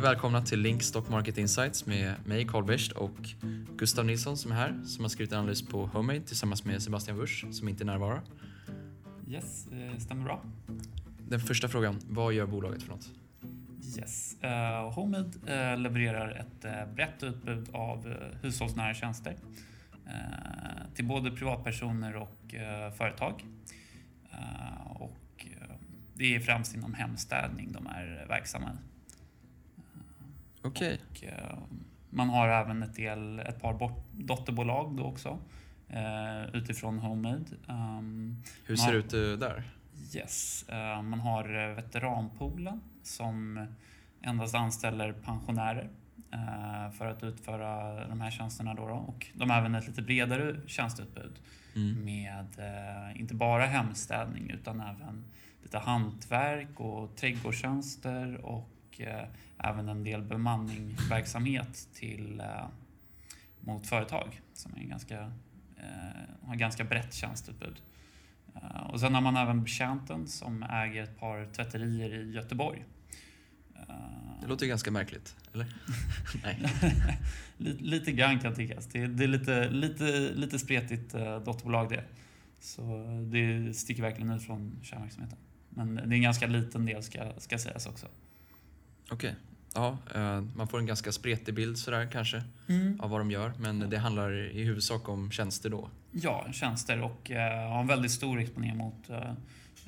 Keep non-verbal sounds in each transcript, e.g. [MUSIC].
och välkomna till Link Stock Market Insights med mig Carl Berst och Gustav Nilsson som är här som har skrivit en analys på Homemade tillsammans med Sebastian Wursch som inte närvarar. Yes, eh, stämmer bra. Den första frågan, vad gör bolaget för något? Yes. Uh, Homemade uh, levererar ett uh, brett utbud av uh, hushållsnära tjänster till både privatpersoner och företag. och det är främst inom hemstädning de är verksamma i. Okej. Okay. man har även ett, del, ett par dotterbolag då också utifrån Homemade. Um, Hur ser det ut där? Yes, man har veteranpoolen som endast anställer pensionärer eh, för att utföra de här tjänsterna. Då, då. Och de har även ett lite bredare tjänsteutbud mm. med eh, inte bara hemstädning utan även lite hantverk och trädgårdstjänster och eh, även en del bemanningsverksamhet till, mot företag som är ganska, har ganska brett tjänsteutbud. Och sen har man även Betjänten som äger ett par tvätterier i Göteborg det låter ganska märkligt, eller? [LAUGHS] Nej. lite, lite grann kan tyckas. Det, det är lite, lite, lite spretigt dotterbolag det. Så det sticker verkligen ut från kärnverksamheten. Men det är en ganska liten del ska, ska sägas också. Okej. Okay. Ja, uh, man får en ganska spretig bild sådär kanske mm. av vad de gör. Men det handlar i huvudsak om tjänster då? Ja, tjänster och uh, har en väldigt stor exponering mot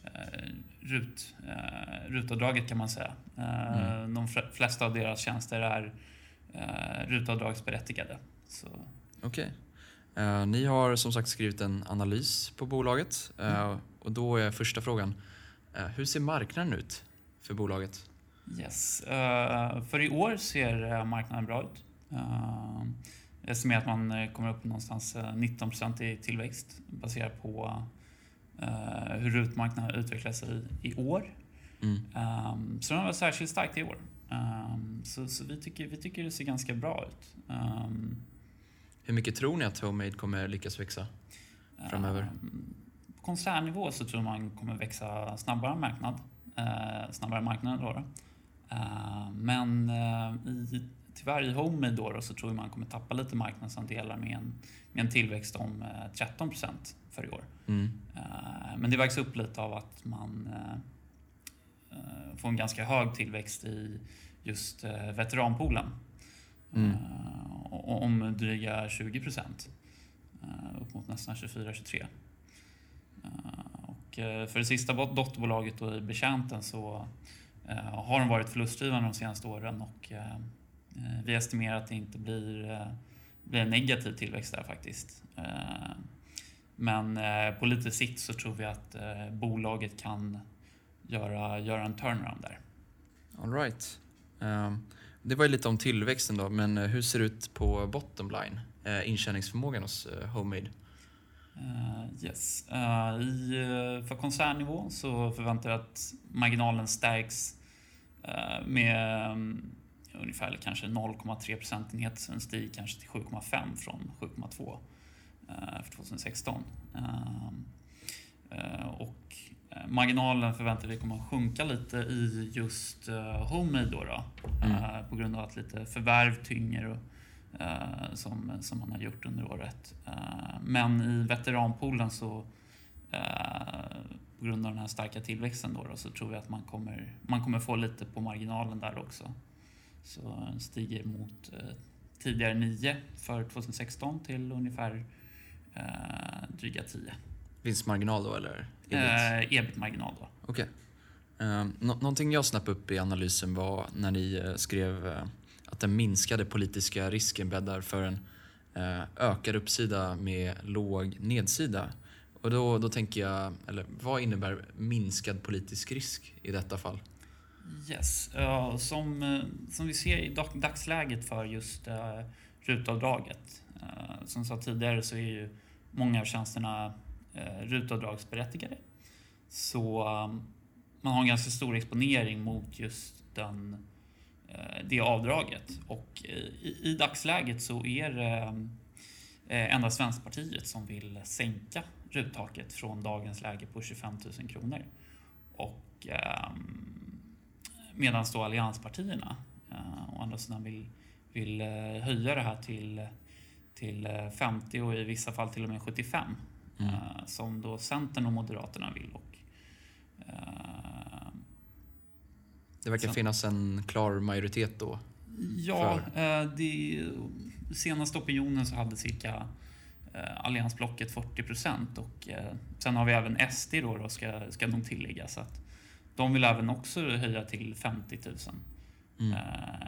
Eh, RUT, eh, rutavdraget kan man säga. Eh, mm. De flesta av deras tjänster är rutavdragsberättigade. Okej. Okay. Ni har som sagt skrivit en analys på bolaget uh, och då är första frågan, hur ser marknaden ut för bolaget? Yes. för i år ser marknaden bra ut. Jag estimerar att man kommer upp någonstans 19% i tillväxt baserat på hur rutmarknaden utvecklar sig i år. Mm. Um, så den var särskilt starkt i år. Um, så, så vi, tycker, vi tycker det ser ganska bra ut. Um, hur mycket tror ni att Homemade kommer lyckas växa framöver? på koncernnivå så tror man kommer växa snabbare marknad. Snabbare marknad då. då. Uh, men uh, i, tyvärr i Homemade då, då så tror man kommer tappa lite marknadsandelar med en, med en tillväxt om 13 procent för i år. Mm. Eh, men det vägs upp lite av att man eh, eh, får en ganska hög tillväxt i just veteranpoolen. Mm. Om dryga 20 procent. Upp mot nästan 24-23. Och för det sista dotterbolaget då i Betjänten så Eh, har de varit förlustdrivande de senaste åren och eh, eh, vi estimerar att det inte blir, blir en negativ tillväxt där faktiskt. Men eh, på lite sikt så tror vi att eh, bolaget kan göra, göra en turnaround där. All right. Um, det var ju lite om tillväxten då, men hur ser det ut på bottom line? Intjäningsförmågan hos Homemade? Uh, yes. Uh, i, för koncernnivå så förväntar vi att marginalen stärks med um, ungefär kanske 0,3 procentenhet, sen stiger kanske till 7,5 från 7,2 Eh, för 2016. Ehm, eh, och eh, marginalen förväntar vi kommer att sjunka lite i just Homemade då, då mm. på grund av att lite förvärv tynger och, som, som man har gjort under året. Men i veteranpoolen så på grund av den här starka tillväxten då, då, så tror vi att man kommer, man kommer få lite på marginalen där också. Så stiger mot tidigare 9 för 2016 till ungefär eh, dryga 10. Vinstmarginal då eller? Eh, ebit-marginal då. Okej. Okay. Eh, nå någonting jag snappade upp i analysen var när ni eh, skrev eh, att den minskade politiska risken bäddar för en eh, ökad uppsida med låg nedsida. Och då, då tänker jag, eller vad innebär minskad politisk risk i detta fall? Yes, uh, som, uh, som vi ser i dagsläget för just uh, rutavdraget. Uh, som sa tidigare så är ju många av tjänsterna eh, rutavdragsberättigade. Så um, man har en ganska stor exponering mot just den, det avdraget. Och i, i dagsläget så är det eh, endast Vänsterpartiet som vill sänka ruttaket från dagens läge på 25 000 kronor. Och eh, medan då allianspartierna å andra sidan vill, vill eh, höja det här till, till eh, 50 och i vissa fall till och med 75. Mm. eh, Som då Centern och Moderaterna vill. Och, Det verkar Så- finnas en klar majoritet då. Ja, eh, det, senaste opinionen så hade cirka eh, alliansblocket 40 procent och eh, sen har vi även SD då, då ska, ska nog tillägga så att de vill även också höja till 50 000 Mm.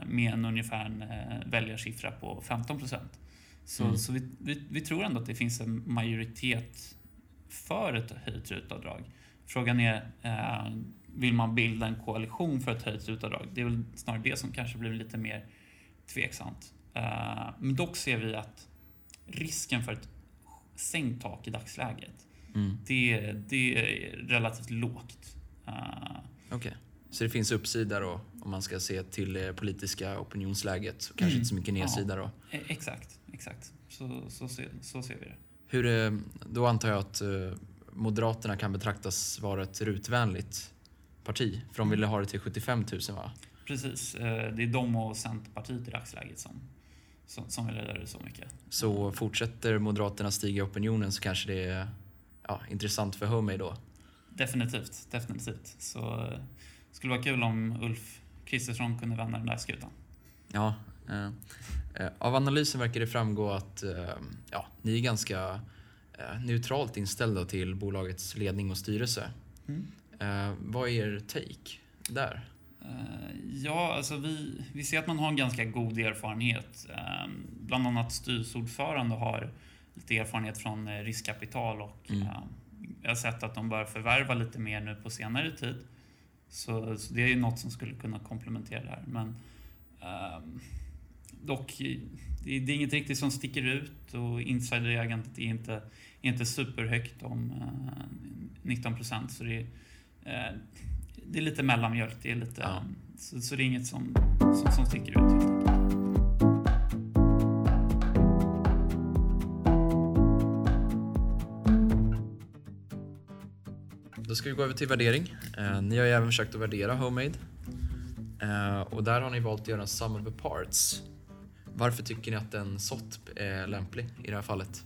med en ungefär en väljarsiffra på 15 procent. Så, Mm. så vi, vi, vi tror ändå att det finns en majoritet för ett höjt rutavdrag. Frågan är, vill man bilda en koalition för ett höjt rutavdrag? Det är väl snarare det som kanske blir lite mer tveksamt. Eh, men dock ser vi att risken för ett sänkt tak i dagsläget, Mm. det, det är relativt lågt. Eh, Okej. Så det finns uppsida då om man ska se till det politiska opinionsläget. och Kanske Mm. inte så mycket nedsida då. e- exakt, exakt. Så, så, ser, så ser vi det. Hur, eh, då antar jag att Moderaterna kan betraktas vara ett rutvänligt parti. För de ville ha det till 75 000 va? Precis, eh, det är de och Centerpartiet i dagsläget som, som, som vill höja det så mycket. Så fortsätter Moderaterna stiga i opinionen så kanske det är ja, intressant för Homey då. Definitivt, definitivt. Så eh, skulle vara kul om Ulf Kristersson kunde vända den där skutan. Ja, eh, eh, av analysen verkar det framgå att eh, ja, ni är ganska eh, neutralt inställda till bolagets ledning och styrelse. Mm. Eh, vad är er take där? Eh, Ja, alltså vi, vi ser att man har en ganska god erfarenhet. Eh, Bland annat styrelseordförande har lite erfarenhet från eh, riskkapital och Mm. eh, jag har sett att de bör förvärva lite mer nu på senare tid. Så, så det är ju något som skulle kunna komplementera det här. Men ehm, dock, det, det är inget riktigt som sticker ut och insiderägandet är inte, är inte superhögt om eh, 19 procent. Så det är, det är lite mellanmjölk. Det är lite, Ja. så, så det är inget som, som, som sticker ut. Då ska vi gå över till värdering. Eh, ni har ju även försökt att värdera Homemade. Eh, och där har ni valt att göra en sum of the parts. Varför tycker ni att en SOT är lämplig i det här fallet?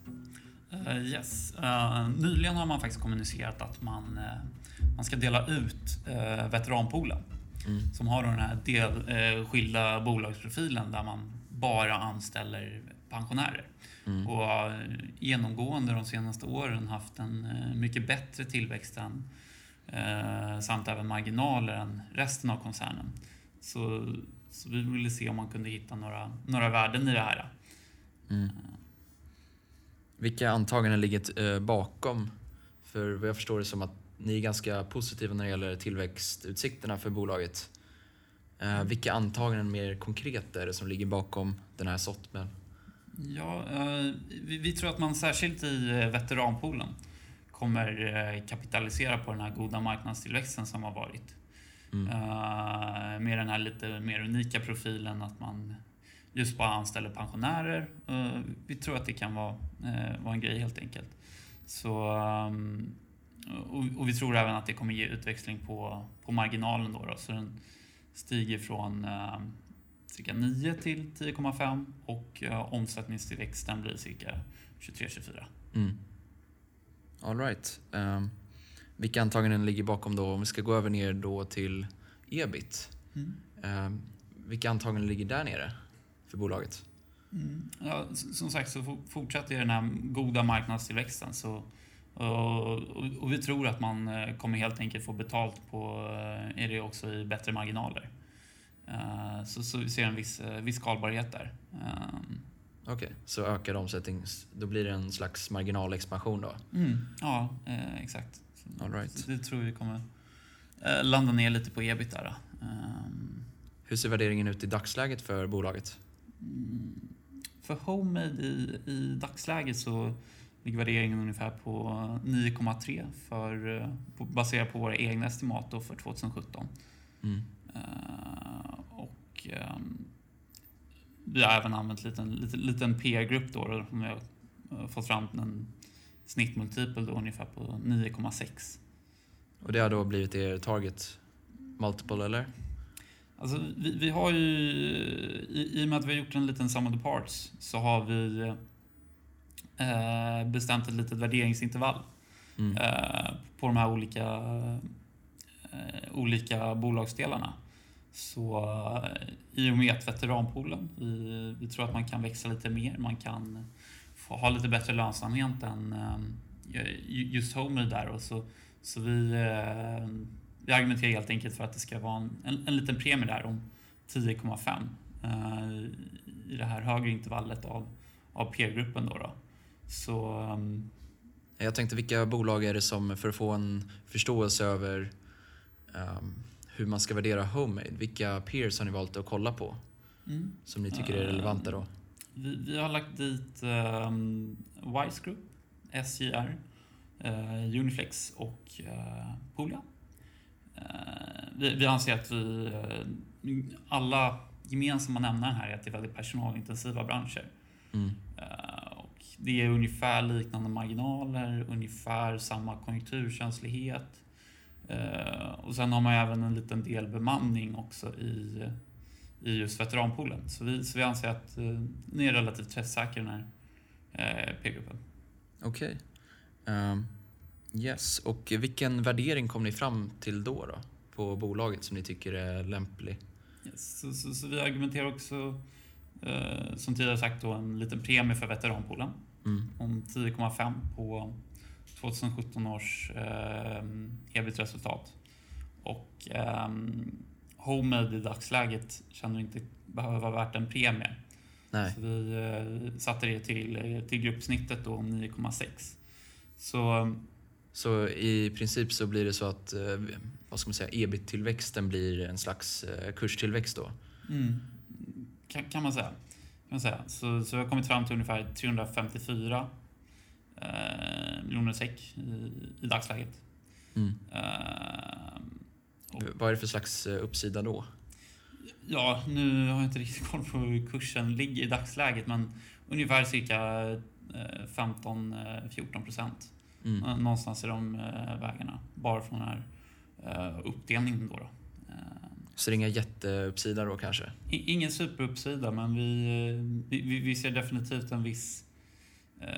Eh, yes. Eh, nyligen har man faktiskt kommunicerat att man, eh, man ska dela ut uh, veteranpoolen. Mm. Som har den här del, skilda bolagsprofilen där man bara anställer pensionärer. Mm. Och genomgående de senaste åren haft en mycket bättre tillväxt än, samt även marginaler än resten av koncernen. Så, så vi ville se om man kunde hitta några, några värden i det här. Mm. Vilka antaganden ligger eh, bakom? För vad jag förstår det som att ni är ganska positiva när det gäller tillväxtutsikterna för bolaget. Eh, vilka antaganden mer konkret är det som ligger bakom den här SOT-men? Ja, eh, vi, tror att man särskilt i veteranpoolen kommer kapitalisera på den här goda marknadstillväxten som har varit. Mm. Med den här lite mer unika profilen att man just bara anställer pensionärer. Eh, vi tror att det kan vara, eh, vara en grej helt enkelt. Så, ehm, och, vi tror även att det kommer ge utväxling på, på marginalen då, då. Så den stiger från eh, cirka 9 till 10,5 och eh, omsättningstillväxten blir cirka 23-24. Mm. All right. Um, vilka antaganden ligger bakom då? Om vi ska gå över ner då till ebit. Um, vilka antaganden ligger där nere för bolaget? Mm. Ja, som sagt så fo- fortsätter den här goda marknadstillväxten. Så, och, och, vi tror att man eh, kommer helt enkelt få betalt på eh, är det också i bättre marginaler. Eh, Så, så vi ser en viss, viss skalbarhet där. Ehm, Okej, så ökad omsättning, då blir det en slags marginalexpansion då? Ja, eh, exakt. All right. så det tror vi kommer landa ner lite på ebit där. Ehm, Hur ser värderingen ut i dagsläget för bolaget? För Homemade i, i dagsläget så ligger värderingen ungefär på 9,3 för, eh, på, baserat på våra egna estimat för 2017. Mm. Eh, och ehm, vi har även använt en liten, liten, liten PR-grupp då, då som vi har eh, fått fram en snittmultipel då ungefär på 9,6. Och det har då blivit er target multiple eller? Alltså, vi, vi har ju, i, i och med att vi har gjort en liten sum of the parts, så har vi eh, bestämt ett litet värderingsintervall Mm. eh, på de här olika, eh, olika bolagsdelarna. Så eh, i och med att veteranpoolen, vi, vi tror att man kan växa lite mer, man kan få ha lite bättre lönsamhet än eh, ju- just Homey där. Och så, så vi, eh, vi argumenterar helt enkelt för att det ska vara en, en, en liten premie där om 10,5 eh, i det här högre intervallet av, av peergruppen. Då då. Så ehm, Jag tänkte vilka bolag är det som, för att få en förståelse över ehm, hur man ska värdera Homemade, vilka peers har ni valt att kolla på mm. som ni tycker är relevanta då? Vi, vi har lagt dit um, Wise Group, SJR, eh, Uniflex och uh, Poolia. Eh, vi, vi anser att vi, eh, alla gemensamma nämnare här är att det är väldigt personalintensiva branscher. Mm. Eh, och det är ungefär liknande marginaler, ungefär samma konjunkturkänslighet. Och sen har man även en liten del bemanning också i, i just veteranpoolen. Så vi, så vi anser att ni är relativt träffsäkra i den här P-gruppen. Okej. Ehm, yes, och vilken värdering kom ni fram till då, då? På bolaget som ni tycker är lämplig? Yes. Så, så, så vi argumenterar också, eh, som tidigare sagt, då, en liten premie för veteranpoolen Mm. om 10,5 på 2017 års eh, ebit-resultat. Och eh, Homemade i dagsläget känner inte behöver vara värt en premie. Nej. Så vi eh, satte det till, till gruppsnittet då om 9,6. Så Så i princip så blir det så att, eh, vad ska man säga, ebit-tillväxten blir en slags eh, kurstillväxt då? mm, kan, kan man säga. Kan man säga. Så, så vi har kommit fram till ungefär 354 eh, miljoner SEK i, i dagsläget. Mm. Eh, Och- Vad är det för slags eh, uppsida då? Ja, nu har jag inte riktigt koll på hur kursen ligger i dagsläget, men ungefär cirka eh, 15-14 procent. Mm. Nå- Någonstans i de eh, vägarna. Bara från den här eh, uppdelningen då. då. Eh, Så det är inga jätteuppsida då kanske? Ingen superuppsida, men vi, eh, vi, vi- ser definitivt en viss... Eh,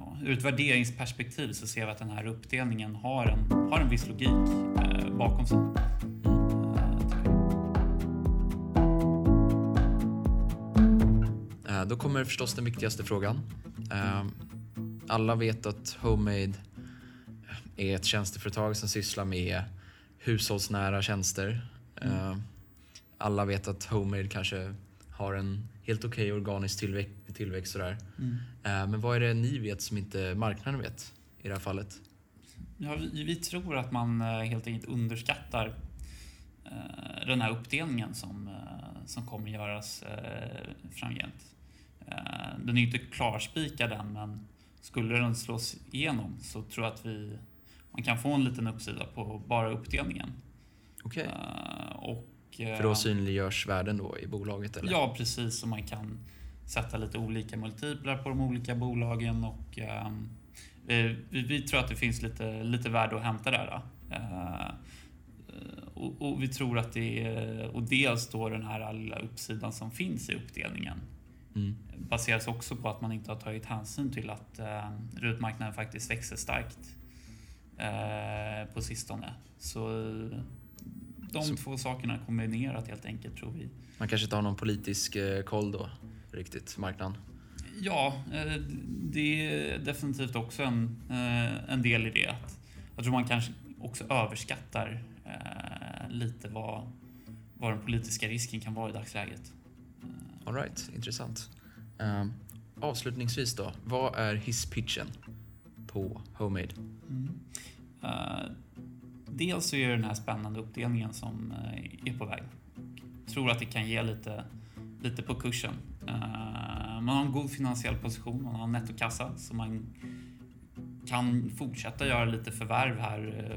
ja, ur ett värderingsperspektiv så ser vi att den här uppdelningen har en, har en viss logik eh, bakom sig. Eh. Eh, Då kommer förstås den viktigaste frågan. Alla vet att Homemade är ett tjänsteföretag som sysslar med hushållsnära tjänster. Eh, Alla vet att Homemade kanske har en helt okej organisk tillväxt, tillväxt sådär. Mm. Eh, Men vad är det ni vet som inte marknaden vet i det här fallet? Ja, vi, vi tror att man eh, helt enkelt underskattar den här uppdelningen som, som kommer göras framgent. Den är inte klarspikad än, men skulle den slås igenom så tror jag att vi, man kan få en liten uppsida på bara uppdelningen. Okej. Eh, och, eh, För då synliggörs värden då i bolaget eller? Ja, precis. Så man kan sätta lite olika multiplar på de olika bolagen och eh, vi, vi tror att det finns lite, lite värde att hämta där. Eh, och, och vi tror att det är, och dels då den här alla uppsidan som finns i uppdelningen Mm. baseras också på att man inte har tagit hänsyn till att eh, rutmarknaden faktiskt växer starkt eh, på sistone. Så de Så- två sakerna kombinerat helt enkelt tror vi Man kanske inte har någon politisk eh, koll då, riktigt, marknaden? Ja, eh, det är definitivt också en, eh, en del i det. Att Jag tror man kanske också överskattar eh, lite vad, vad den politiska risken kan vara i dagsläget. Mm, all right, intressant. Um, avslutningsvis då, vad är hisspitchen på Homemade? Mm. Eh, Dels så är det den här spännande uppdelningen som uh, är på väg. Jag Tror att det kan ge lite, lite på kursen. Uh, Man har en god finansiell position, man har en nettokassa så man kan fortsätta göra lite förvärv här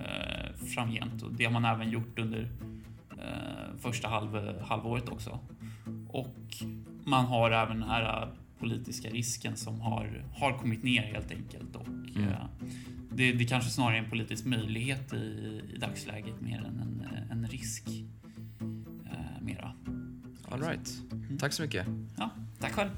eh, framgent och det har man även gjort under första halv, halvåret också. Och man har även den här eh, politiska risken som har, har kommit ner helt enkelt. Och, Mm. eh, det, det kanske snarare är en politisk möjlighet i, i dagsläget mer än en, en risk. Eh, All right. Tack så mycket. Ja, tack själv.